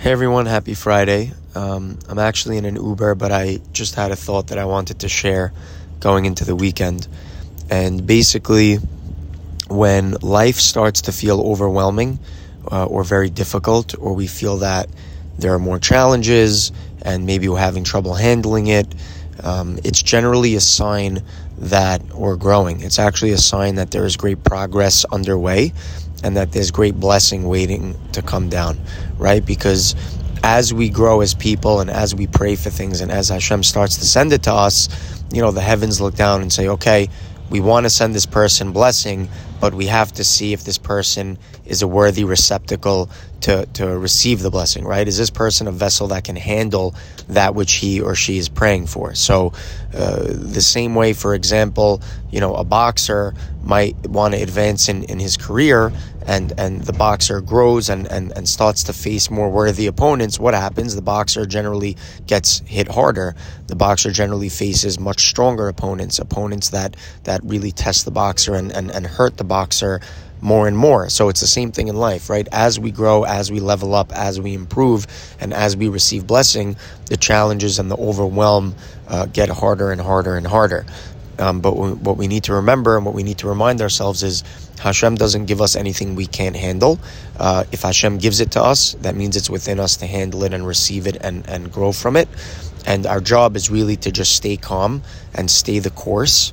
Hey everyone, happy Friday. Um, I'm actually in an Uber, but I just had a thought that I wanted to share going into the weekend. And basically, when life starts to feel overwhelming uh, or very difficult, or we feel that there are more challenges and maybe we're having trouble handling it, um, it's generally a sign that we're growing. It's actually a sign that there is great progress underway and that there's great blessing waiting to come down, right? Because as we grow as people and as we pray for things and as Hashem starts to send it to us, you know, the heavens look down and say, okay, we want to send this person blessing, but we have to see if this person is a worthy receptacle to, to receive the blessing, right? Is this person a vessel that can handle that which he or she is praying for? So, uh, the same way, for example, you know, a boxer might want to advance in, in his career and, and the boxer grows and, and, and starts to face more worthy opponents. What happens? The boxer generally gets hit harder. The boxer generally faces much stronger opponents, opponents that, that really test the boxer and, and, and hurt the boxer more and more. So it's the same thing in life, right? As we grow, as we level up, as we improve, and as we receive blessing, the challenges and the overwhelm uh, get harder and harder and harder. Um, but what we need to remember and what we need to remind ourselves is Hashem doesn't give us anything we can't handle. Uh, if Hashem gives it to us, that means it's within us to handle it and receive it and, and grow from it. And our job is really to just stay calm and stay the course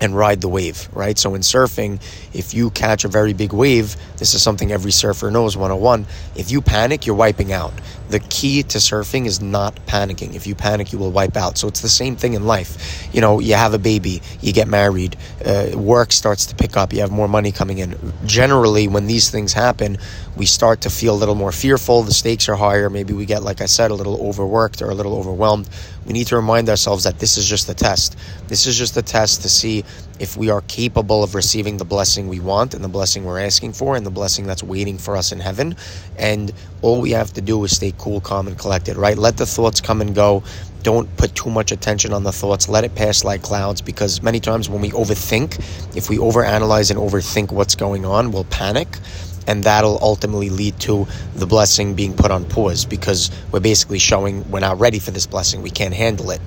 and ride the wave, right? So in surfing, if you catch a very big wave, this is something every surfer knows 101. If you panic, you're wiping out. The key to surfing is not panicking. If you panic, you will wipe out. So it's the same thing in life. You know, you have a baby, you get married, uh, work starts to pick up, you have more money coming in. Generally, when these things happen, we start to feel a little more fearful, the stakes are higher, maybe we get, like I said, a little overworked or a little overwhelmed. We need to remind ourselves that this is just a test. This is just a test to see if we are capable of receiving the blessing we want and the blessing we're asking for and the blessing that's waiting for us in heaven. And all we have to do is stay cool, calm, and collected, right? Let the thoughts come and go. Don't put too much attention on the thoughts. Let it pass like clouds because many times when we overthink, if we overanalyze and overthink what's going on, we'll panic and that'll ultimately lead to the blessing being put on pause because we're basically showing we're not ready for this blessing. We can't handle it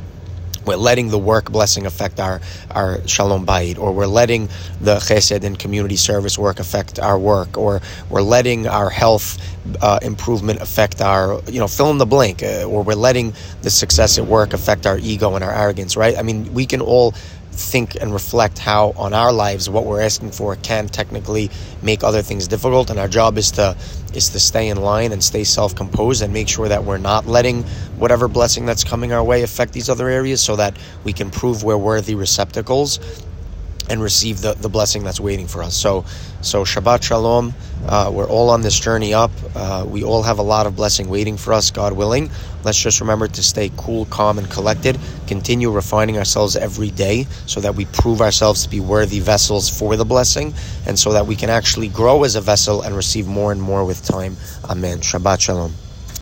we're letting the work blessing affect our, our shalom bayit, or we're letting the chesed and community service work affect our work, or we're letting our health uh, improvement affect our, you know, fill in the blank, uh, or we're letting the success at work affect our ego and our arrogance, right? I mean, we can all think and reflect how on our lives what we're asking for can technically make other things difficult. And our job is to is to stay in line and stay self-composed and make sure that we're not letting whatever blessing that's coming our way affect these other areas so that we can prove we're worthy receptacles and receive the, the blessing that's waiting for us. So, so Shabbat Shalom. Uh, we're all on this journey up. Uh, we all have a lot of blessing waiting for us, God willing. Let's just remember to stay cool, calm, and collected. Continue refining ourselves every day so that we prove ourselves to be worthy vessels for the blessing and so that we can actually grow as a vessel and receive more and more with time. Amen. Shabbat Shalom.